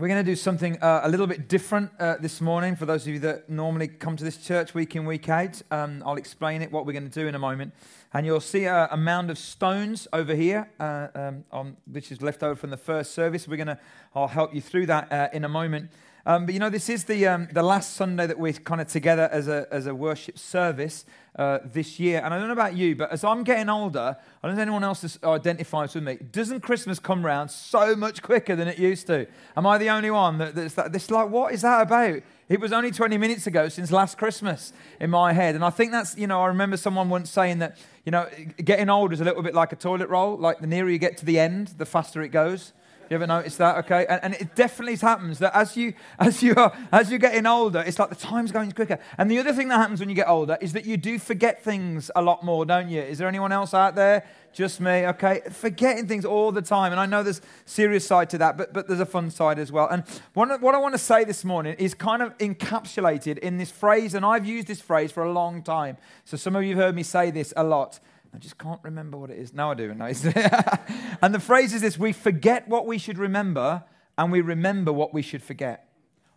We're going to do something uh, a little bit different uh, this morning for those of you that normally come to this church week in, week out. Um, I'll explain it, what we're going to do in a moment. And you'll see a, a mound of stones over here, uh, um, on, which is left over from the first service. We're going to, I'll help you through that uh, in a moment. Um, but you know, this is the, um, the last Sunday that we're kind of together as a, as a worship service uh, this year. And I don't know about you, but as I'm getting older, I don't know if anyone else identifies with me. Doesn't Christmas come round so much quicker than it used to? Am I the only one that, that's that, this like, what is that about? It was only 20 minutes ago since last Christmas in my head. And I think that's, you know, I remember someone once saying that, you know, getting old is a little bit like a toilet roll. Like the nearer you get to the end, the faster it goes. You ever notice that? Okay, and, and, it definitely happens that as you as you are as you're getting older, it's like the time's going quicker. And the other thing that happens when you get older is that you do forget things a lot more, don't you? Is there anyone else out there? Just me, okay? Forgetting things all the time, and I know there's serious side to that, but but there's a fun side as well. And what what I want to say this morning is kind of encapsulated in this phrase, and I've used this phrase for a long time. So some of you have heard me say this a lot. I just can't remember what it is. Now I do. And the phrase is this we forget what we should remember and we remember what we should forget.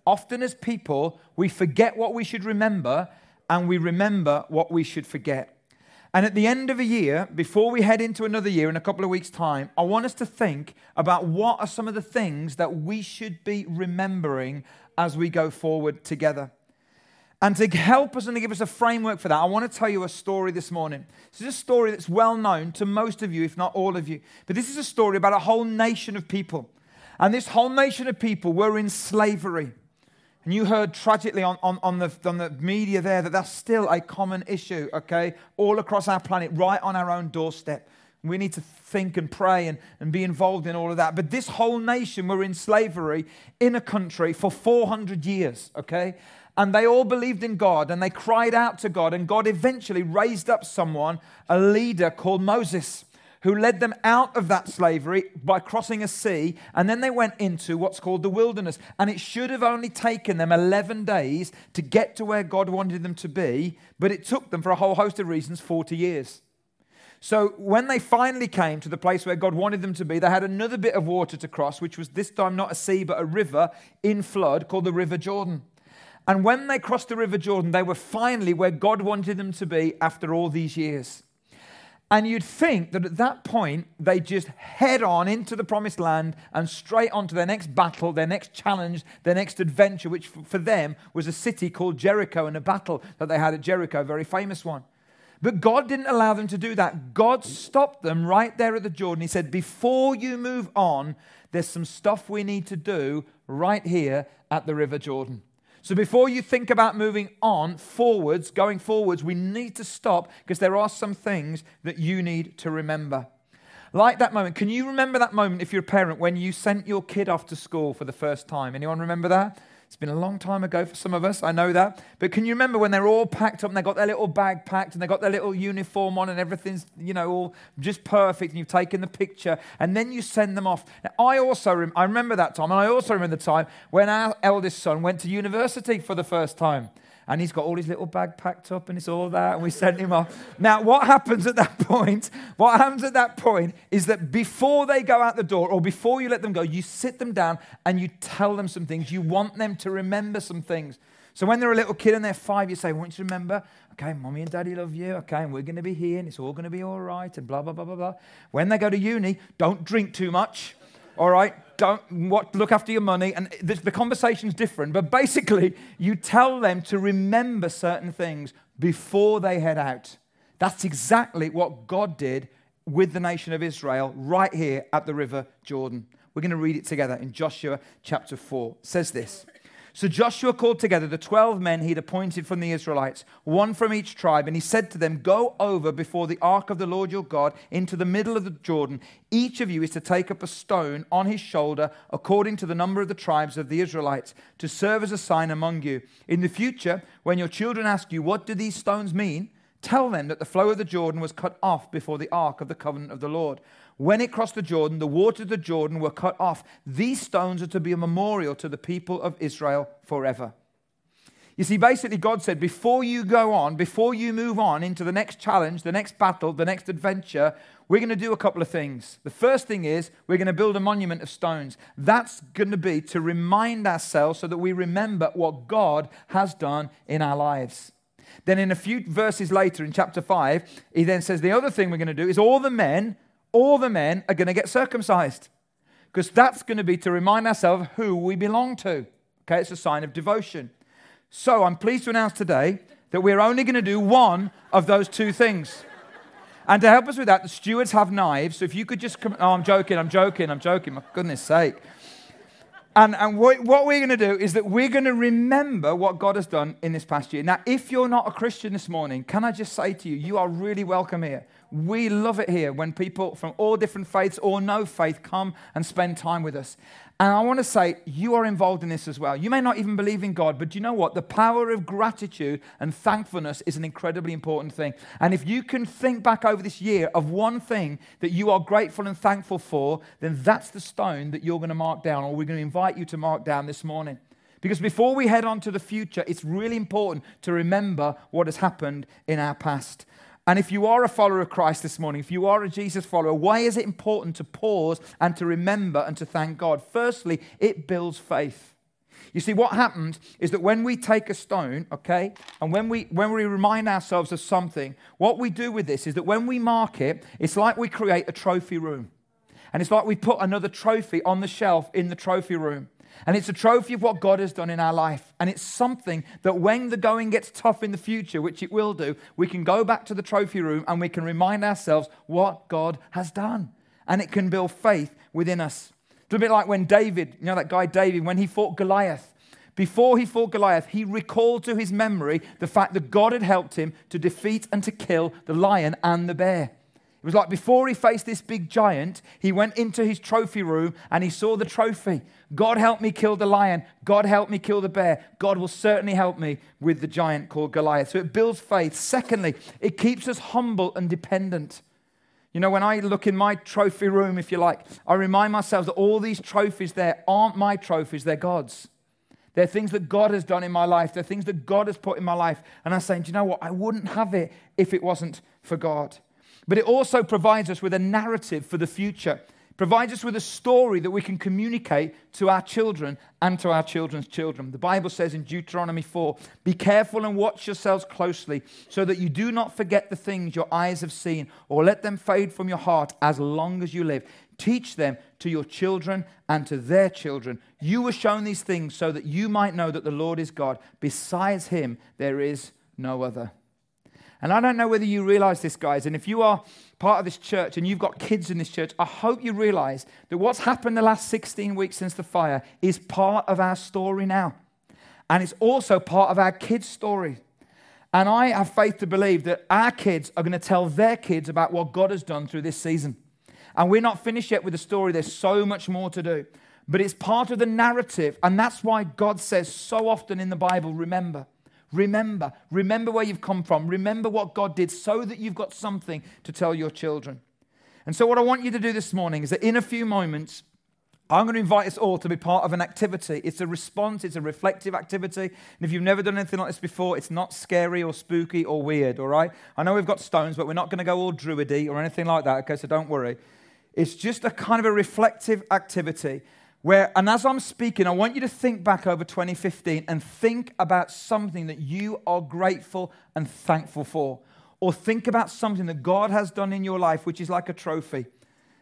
Often, as people, we forget what we should remember and we remember what we should forget. And at the end of a year, before we head into another year in a couple of weeks' time, I want us to think about what are some of the things that we should be remembering as we go forward together. And to help us and to give us a framework for that, I want to tell you a story this morning. This is a story that's well known to most of you, if not all of you. But this is a story about a whole nation of people. And this whole nation of people were in slavery. And you heard tragically on, on, on, the, on the media there that that's still a common issue, okay? All across our planet, right on our own doorstep. We need to think and pray and, and be involved in all of that. But this whole nation were in slavery in a country for 400 years, okay? And they all believed in God and they cried out to God. And God eventually raised up someone, a leader called Moses, who led them out of that slavery by crossing a sea. And then they went into what's called the wilderness. And it should have only taken them 11 days to get to where God wanted them to be, but it took them, for a whole host of reasons, 40 years. So when they finally came to the place where God wanted them to be, they had another bit of water to cross, which was this time not a sea, but a river in flood called the River Jordan. And when they crossed the River Jordan, they were finally where God wanted them to be after all these years. And you'd think that at that point, they just head on into the promised land and straight on to their next battle, their next challenge, their next adventure, which for them was a city called Jericho and a battle that they had at Jericho, a very famous one. But God didn't allow them to do that. God stopped them right there at the Jordan. He said, Before you move on, there's some stuff we need to do right here at the River Jordan. So before you think about moving on forwards, going forwards, we need to stop because there are some things that you need to remember. Like that moment. Can you remember that moment if you're a parent when you sent your kid off to school for the first time? Anyone remember that? It's been a long time ago for some of us, I know that. But can you remember when they're all packed up and they got their little bag packed and they got their little uniform on and everything's, you know, all just perfect and you've taken the picture and then you send them off. Now, I also rem- I remember that time and I also remember the time when our eldest son went to university for the first time and he's got all his little bag packed up and it's all that and we sent him off. Now what happens at that point what happens at that point is that before they go out the door or before you let them go you sit them down and you tell them some things. You want them to remember some things. So when they're a little kid and they're five you say I want you to remember? Okay mommy and daddy love you. Okay and we're going to be here and it's all going to be all right and blah blah blah blah blah. When they go to uni don't drink too much all right don't what, look after your money. And the, the conversation's different, but basically, you tell them to remember certain things before they head out. That's exactly what God did with the nation of Israel right here at the river Jordan. We're going to read it together in Joshua chapter 4. It says this. So Joshua called together the 12 men he'd appointed from the Israelites, one from each tribe, and he said to them, Go over before the ark of the Lord your God into the middle of the Jordan. Each of you is to take up a stone on his shoulder according to the number of the tribes of the Israelites to serve as a sign among you. In the future, when your children ask you, What do these stones mean? Tell them that the flow of the Jordan was cut off before the ark of the covenant of the Lord. When it crossed the Jordan, the waters of the Jordan were cut off. These stones are to be a memorial to the people of Israel forever. You see, basically, God said, before you go on, before you move on into the next challenge, the next battle, the next adventure, we're going to do a couple of things. The first thing is we're going to build a monument of stones. That's going to be to remind ourselves so that we remember what God has done in our lives. Then, in a few verses later in chapter 5, he then says the other thing we're going to do is all the men, all the men are going to get circumcised. Because that's going to be to remind ourselves who we belong to. Okay, it's a sign of devotion. So I'm pleased to announce today that we're only going to do one of those two things. And to help us with that, the stewards have knives. So if you could just come. Oh, I'm joking, I'm joking, I'm joking. My goodness sake. And, and what, what we're going to do is that we're going to remember what God has done in this past year. Now, if you're not a Christian this morning, can I just say to you, you are really welcome here. We love it here when people from all different faiths or no faith come and spend time with us. And I want to say, you are involved in this as well. You may not even believe in God, but you know what? The power of gratitude and thankfulness is an incredibly important thing. And if you can think back over this year of one thing that you are grateful and thankful for, then that's the stone that you're going to mark down, or we're going to invite you to mark down this morning. Because before we head on to the future, it's really important to remember what has happened in our past. And if you are a follower of Christ this morning, if you are a Jesus follower, why is it important to pause and to remember and to thank God? Firstly, it builds faith. You see, what happens is that when we take a stone, okay, and when we when we remind ourselves of something, what we do with this is that when we mark it, it's like we create a trophy room. And it's like we put another trophy on the shelf in the trophy room. And it's a trophy of what God has done in our life. And it's something that when the going gets tough in the future, which it will do, we can go back to the trophy room and we can remind ourselves what God has done. And it can build faith within us. It's a bit like when David, you know, that guy David, when he fought Goliath. Before he fought Goliath, he recalled to his memory the fact that God had helped him to defeat and to kill the lion and the bear. It was like before he faced this big giant, he went into his trophy room and he saw the trophy. God help me kill the lion. God help me kill the bear. God will certainly help me with the giant called Goliath. So it builds faith. Secondly, it keeps us humble and dependent. You know, when I look in my trophy room, if you like, I remind myself that all these trophies there aren't my trophies, they're God's. They're things that God has done in my life. They're things that God has put in my life. And I'm saying, do you know what? I wouldn't have it if it wasn't for God. But it also provides us with a narrative for the future, provides us with a story that we can communicate to our children and to our children's children. The Bible says in Deuteronomy 4 Be careful and watch yourselves closely, so that you do not forget the things your eyes have seen, or let them fade from your heart as long as you live. Teach them to your children and to their children. You were shown these things so that you might know that the Lord is God. Besides him, there is no other. And I don't know whether you realize this, guys. And if you are part of this church and you've got kids in this church, I hope you realize that what's happened the last 16 weeks since the fire is part of our story now. And it's also part of our kids' story. And I have faith to believe that our kids are going to tell their kids about what God has done through this season. And we're not finished yet with the story, there's so much more to do. But it's part of the narrative. And that's why God says so often in the Bible remember. Remember, remember where you've come from. Remember what God did so that you've got something to tell your children. And so, what I want you to do this morning is that in a few moments, I'm going to invite us all to be part of an activity. It's a response, it's a reflective activity. And if you've never done anything like this before, it's not scary or spooky or weird, all right? I know we've got stones, but we're not going to go all druidy or anything like that, okay? So don't worry. It's just a kind of a reflective activity where, and as I'm speaking, I want you to think back over 2015 and think about something that you are grateful and thankful for. Or think about something that God has done in your life, which is like a trophy.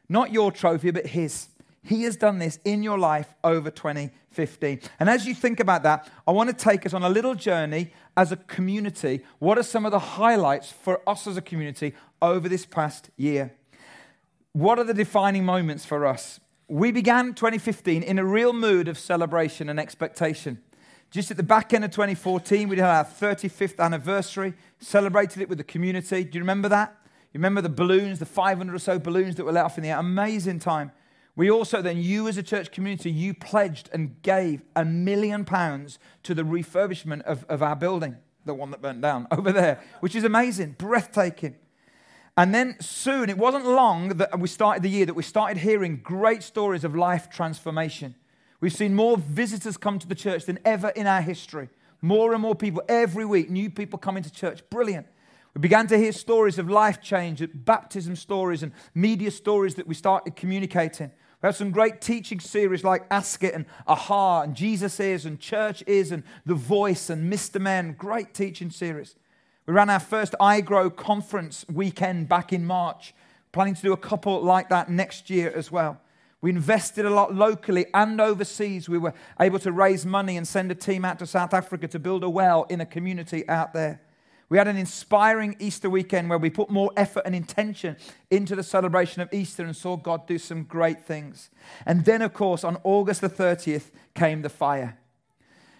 Not your trophy, but His. He has done this in your life over 2015. And as you think about that, I want to take us on a little journey as a community. What are some of the highlights for us as a community over this past year? What are the defining moments for us? We began 2015 in a real mood of celebration and expectation. Just at the back end of 2014, we had our 35th anniversary, celebrated it with the community. Do you remember that? You remember the balloons, the 500 or so balloons that were let off in the air? Amazing time. We also, then, you as a church community, you pledged and gave a million pounds to the refurbishment of, of our building, the one that burnt down over there, which is amazing, breathtaking. And then soon, it wasn't long that we started the year that we started hearing great stories of life transformation. We've seen more visitors come to the church than ever in our history. More and more people every week, new people coming to church. Brilliant. We began to hear stories of life change, baptism stories, and media stories that we started communicating. We have some great teaching series like Ask It and Aha and Jesus Is and Church Is and The Voice and Mr. Men. Great teaching series. We ran our first iGrow conference weekend back in March, planning to do a couple like that next year as well. We invested a lot locally and overseas. We were able to raise money and send a team out to South Africa to build a well in a community out there. We had an inspiring Easter weekend where we put more effort and intention into the celebration of Easter and saw God do some great things. And then, of course, on August the 30th came the fire.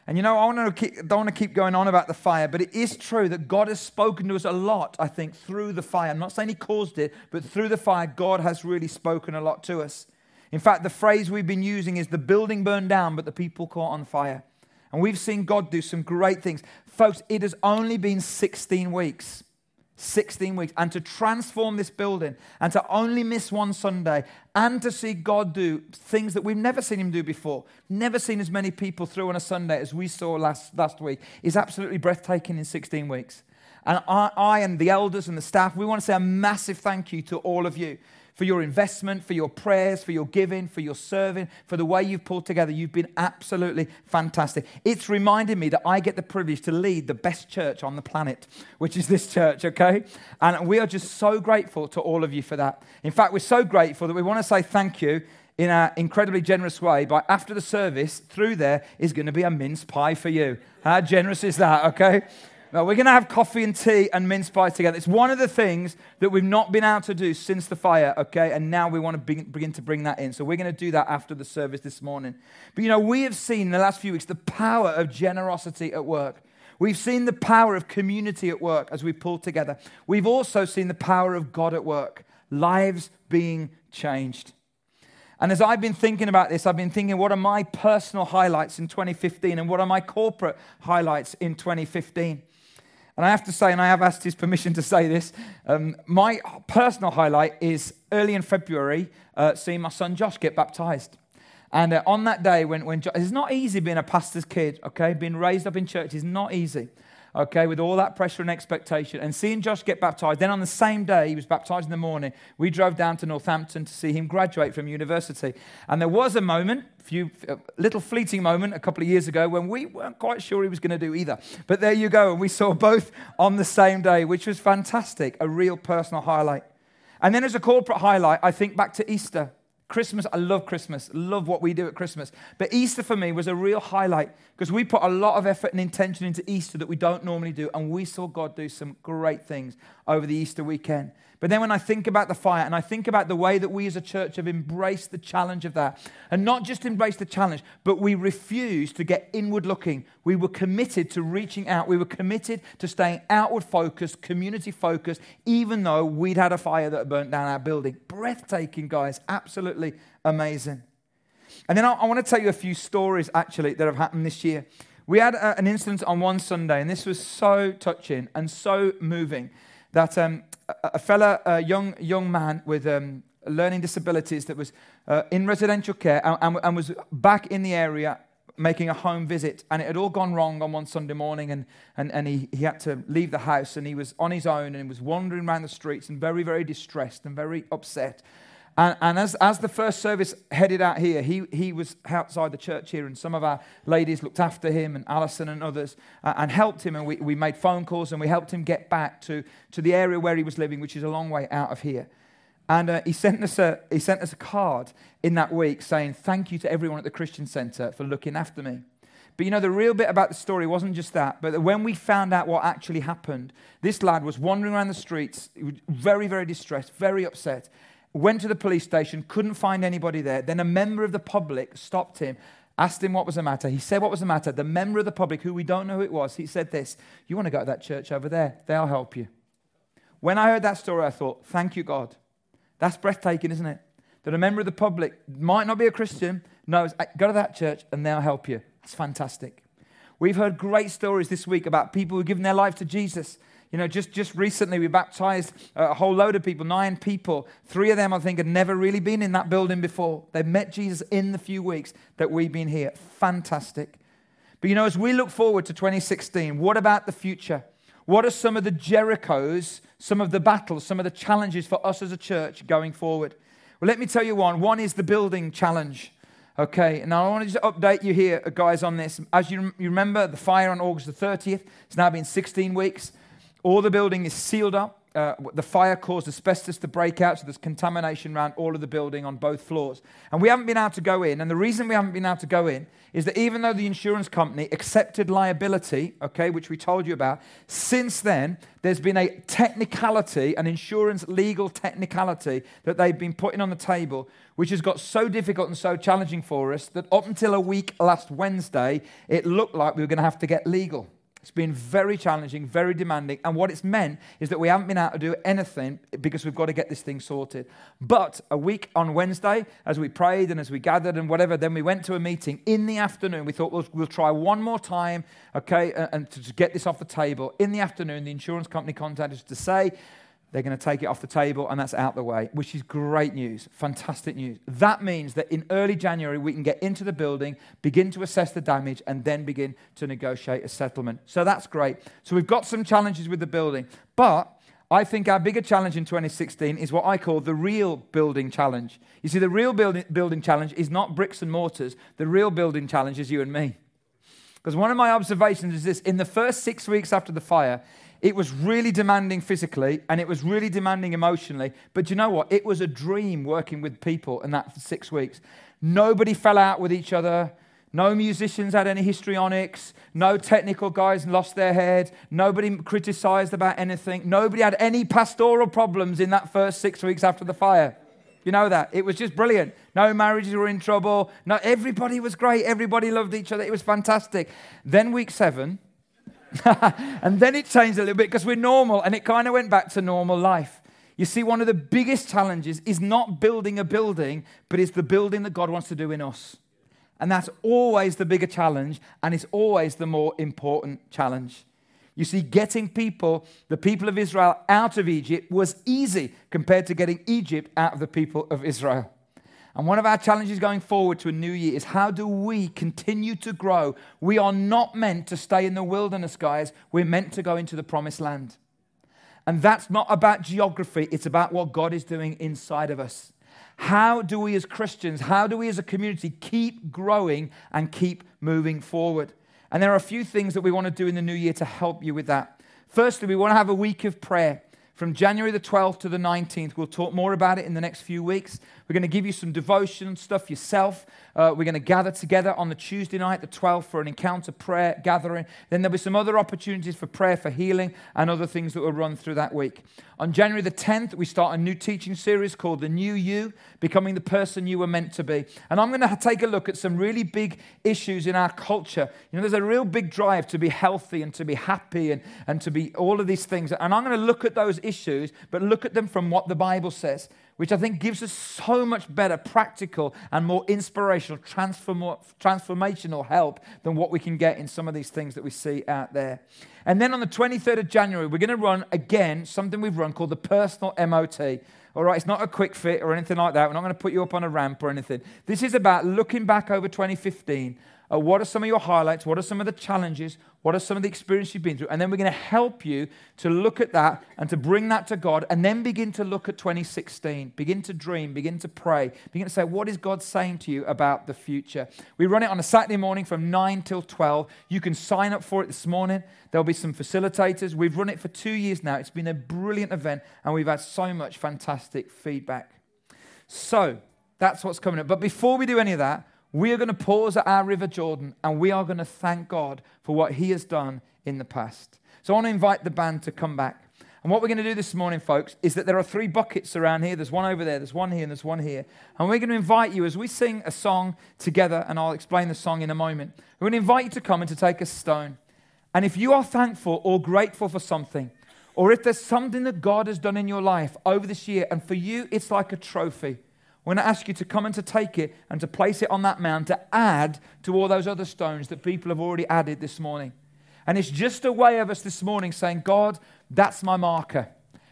And you know, I want to keep, don't want to keep going on about the fire, but it is true that God has spoken to us a lot, I think, through the fire. I'm not saying He caused it, but through the fire, God has really spoken a lot to us. In fact, the phrase we've been using is the building burned down, but the people caught on fire. And we've seen God do some great things. Folks, it has only been 16 weeks. 16 weeks. And to transform this building and to only miss one Sunday and to see God do things that we've never seen Him do before, never seen as many people through on a Sunday as we saw last, last week, is absolutely breathtaking in 16 weeks. And I, I and the elders and the staff, we want to say a massive thank you to all of you for your investment, for your prayers, for your giving, for your serving, for the way you've pulled together. You've been absolutely fantastic. It's reminded me that I get the privilege to lead the best church on the planet, which is this church, okay? And we are just so grateful to all of you for that. In fact, we're so grateful that we want to say thank you in an incredibly generous way by after the service through there is going to be a mince pie for you how generous is that okay now, we're going to have coffee and tea and mince pie together. It's one of the things that we've not been able to do since the fire, okay? And now we want to begin to bring that in. So we're going to do that after the service this morning. But you know, we have seen in the last few weeks the power of generosity at work. We've seen the power of community at work as we pull together. We've also seen the power of God at work, lives being changed. And as I've been thinking about this, I've been thinking, what are my personal highlights in 2015 and what are my corporate highlights in 2015? And I have to say, and I have asked his permission to say this, um, my personal highlight is early in February uh, seeing my son Josh get baptized. And uh, on that day, when, when Josh, it's not easy being a pastor's kid, okay? Being raised up in church is not easy okay, with all that pressure and expectation. And seeing Josh get baptized, then on the same day, he was baptized in the morning, we drove down to Northampton to see him graduate from university. And there was a moment, a few, a little fleeting moment a couple of years ago when we weren't quite sure he was going to do either. But there you go. And we saw both on the same day, which was fantastic, a real personal highlight. And then as a corporate highlight, I think back to Easter. Christmas, I love Christmas, love what we do at Christmas. But Easter for me was a real highlight because we put a lot of effort and intention into Easter that we don't normally do. And we saw God do some great things over the Easter weekend. But then when I think about the fire and I think about the way that we as a church have embraced the challenge of that, and not just embraced the challenge, but we refused to get inward looking. We were committed to reaching out. We were committed to staying outward focused, community focused, even though we'd had a fire that burnt down our building. Breathtaking, guys. Absolutely amazing. And then I, I want to tell you a few stories actually that have happened this year. We had a, an incident on one Sunday, and this was so touching and so moving that um, a, fella, a young, young man with um, learning disabilities that was uh, in residential care and, and, and, was back in the area making a home visit. And it had all gone wrong on one Sunday morning, and, and, and he, he had to leave the house, and he was on his own and he was wandering around the streets and very, very distressed and very upset. And, and, as, as the first service headed out here, he, he was outside the church here, and some of our ladies looked after him, and Alison and others, uh, and helped him. And we, we made phone calls and we helped him get back to, to the area where he was living, which is a long way out of here. And uh, he, sent us a, he sent us a card in that week saying, Thank you to everyone at the Christian Center for looking after me. But you know, the real bit about the story wasn't just that, but when we found out what actually happened, this lad was wandering around the streets, very, very distressed, very upset went to the police station, couldn't find anybody there. Then a member of the public stopped him, asked him what was the matter. He said what was the matter. The member of the public, who we don't know who it was, he said this You want to go to that church over there? They'll help you. When I heard that story, I thought, Thank you, God. That's breathtaking, isn't it? That a member of the public might not be a Christian, knows, go to that church and they'll help you. That's fantastic. We've heard great stories this week about people who've given their life to Jesus you know, just, just recently we baptized a whole load of people, nine people. Three of them, I think, had never really been in that building before. They met Jesus in the few weeks that we've been here. Fantastic. But you know, as we look forward to 2016, what about the future? What are some of the Jerichos, some of the battles, some of the challenges for us as a church going forward? Well, let me tell you one. One is the building challenge. Okay, now I want to just update you here, uh, guys, on this. As you, you remember, the fire on August the 30th, it's now been 16 weeks. All the building is sealed up uh, the fire caused asbestos to break out, so there's contamination around all of the building on both floors. And we haven't been able to go in. And the reason we haven't been able to go in is that even though the insurance company accepted liability, okay, which we told you about, since then, there's been a technicality, an insurance legal technicality that they've been putting on the table, which has got so difficult and so challenging for us that up until a week last Wednesday, it looked like we were going to have to get legal. It's been very challenging, very demanding. And what it's meant is that we haven't been able to do anything because we've got to get this thing sorted. But a week on Wednesday, as we prayed and as we gathered and whatever, then we went to a meeting in the afternoon. We thought we'll, we'll try one more time, okay, and, to, to get this off the table. In the afternoon, the insurance company contacted us to say, they're going to take it off the table, and that's out the way, which is great news, fantastic news. That means that in early January, we can get into the building, begin to assess the damage, and then begin to negotiate a settlement. So that's great. So we've got some challenges with the building. But I think our bigger challenge in 2016 is what I call the real building challenge. You see, the real building, building challenge is not bricks and mortars, the real building challenge is you and me. Because one of my observations is this in the first six weeks after the fire, it was really demanding physically and it was really demanding emotionally. But you know what? It was a dream working with people in that for six weeks. Nobody fell out with each other. No musicians had any histrionics. No technical guys lost their head. Nobody criticized about anything. Nobody had any pastoral problems in that first six weeks after the fire. You know that. It was just brilliant. No marriages were in trouble. No, everybody was great. Everybody loved each other. It was fantastic. Then week seven, and then it changed a little bit because we're normal and it kind of went back to normal life. You see, one of the biggest challenges is not building a building, but it's the building that God wants to do in us. And that's always the bigger challenge, and it's always the more important challenge. You see, getting people, the people of Israel, out of Egypt was easy compared to getting Egypt out of the people of Israel. And one of our challenges going forward to a new year is how do we continue to grow? We are not meant to stay in the wilderness, guys. We're meant to go into the promised land. And that's not about geography, it's about what God is doing inside of us. How do we as Christians, how do we as a community keep growing and keep moving forward? And there are a few things that we want to do in the new year to help you with that. Firstly, we want to have a week of prayer from January the 12th to the 19th. We'll talk more about it in the next few weeks. We're going to give you some devotion stuff yourself. Uh, we're going to gather together on the Tuesday night, the 12th, for an encounter prayer gathering. Then there'll be some other opportunities for prayer for healing and other things that will run through that week. On January the 10th, we start a new teaching series called The New You, Becoming the Person You Were Meant to Be. And I'm going to take a look at some really big issues in our culture. You know, there's a real big drive to be healthy and to be happy and, and to be all of these things. And I'm going to look at those issues, but look at them from what the Bible says which I think gives us so much better practical and more inspirational, transform- transformational help than what we can get in some of these things that we see out there. And then on the 23rd of January, we're going to run again something we've run called the personal MOT. All right, it's not a Kwik Fit or anything like that. We're not going to put you up on a ramp or anything. This is about looking back over 2015 uh, what are some of your highlights? What are some of the challenges? What are some of the experiences you've been through? And then we're going to help you to look at that and to bring that to God and then begin to look at 2016. Begin to dream, begin to pray, begin to say, what is God saying to you about the future? We run it on a Saturday morning from 9 till 12. You can sign up for it this morning. There'll be some facilitators. We've run it for two years now. It's been a brilliant event and we've had so much fantastic feedback. So that's what's coming up. But before we do any of that, we are going to pause at our River Jordan and we are going to thank God for what He has done in the past. So I want to invite the band to come back. And what we're going to do this morning, folks, is that there are three buckets around here. There's one over there, there's one here, and there's one here. And we're going to invite you as we sing a song together, and I'll explain the song in a moment. We're going to invite you to come and to take a stone. And if you are thankful or grateful for something, or if there's something that God has done in your life over this year, and for you it's like a trophy, we're going to ask you to come and to take it and to place it on that mound to add to all those other stones that people have already added this morning. And it's just a way of us this morning saying, God, that's my marker.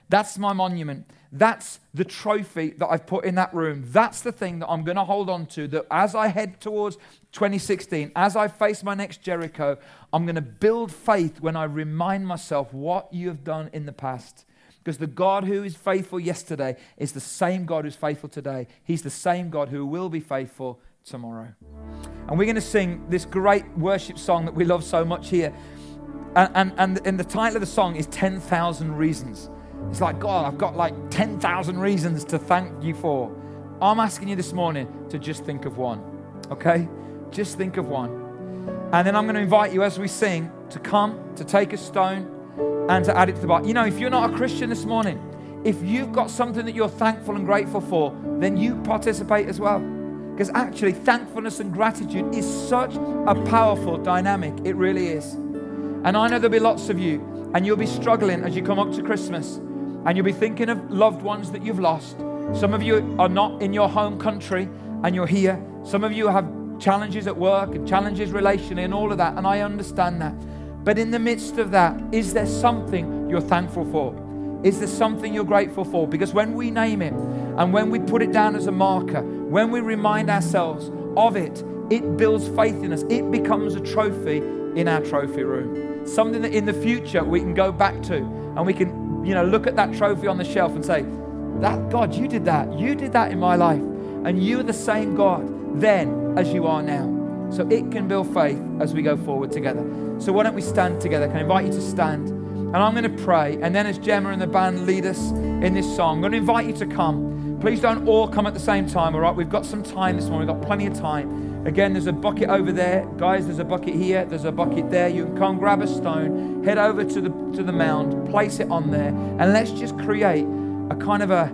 That's my monument. That's the trophy that I've put in that room. That's the thing that I'm going to hold on to. That as I head towards 2016, as I face my next Jericho, I'm going to build faith when I remind myself what you have done in the past. Because the God who is faithful yesterday is the same God who's faithful today. He's the same God who will be faithful tomorrow. And we're going to sing this great worship song that we love so much here. And, and, and, and the title of the song is 10,000 Reasons. It's like, God, I've got like 10,000 reasons to thank you for. I'm asking you this morning to just think of one, okay? Just think of one. And then I'm going to invite you as we sing to come, to take a stone, and to add it to the Bible. You know, if you're not a Christian this morning, if you've got something that you're thankful and grateful for, then you participate as well. Because actually, thankfulness and gratitude is such a powerful dynamic. It really is. And I know there'll be lots of you, and you'll be struggling as you come up to Christmas, and you'll be thinking of loved ones that you've lost. Some of you are not in your home country, and you're here. Some of you have challenges at work and challenges relationally, and all of that, and I understand that. But in the midst of that, is there something you're thankful for? Is there something you're grateful for? Because when we name it and when we put it down as a marker, when we remind ourselves of it, it builds faith in us. It becomes a trophy in our trophy room. Something that in the future we can go back to and we can, you know, look at that trophy on the shelf and say, That God, you did that. You did that in my life. And you are the same God then as you are now. So it can build faith as we go forward together. So why don't we stand together? Can I invite you to stand? And I'm going to pray. And then as Gemma and the band lead us in this song, I'm going to invite you to come. Please don't all come at the same time, all right? We've got some time this morning. We've got plenty of time. Again, there's a bucket over there. Guys, there's a bucket here. There's a bucket there. You can come grab a stone, head over to the, to the mound, place it on there, and let's just create a kind of a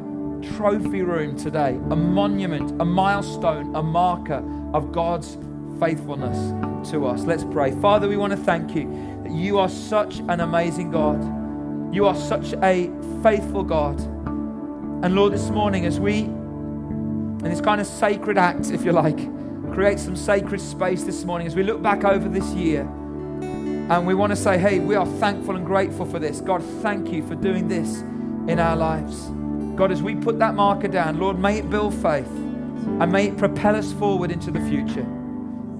trophy room today, a monument, a milestone, a marker of God's faithfulness to us. Let's pray. Father, we want to thank you that you are such an amazing God. You are such a faithful God. And Lord, this morning, as we, in this kind of sacred act, if you like, create some sacred space this morning, as we look back over this year, and we want to say, hey, we are thankful and grateful for this. God, thank you for doing this in our lives. God, as we put that marker down, Lord, may it build faith and may it propel us forward into the future.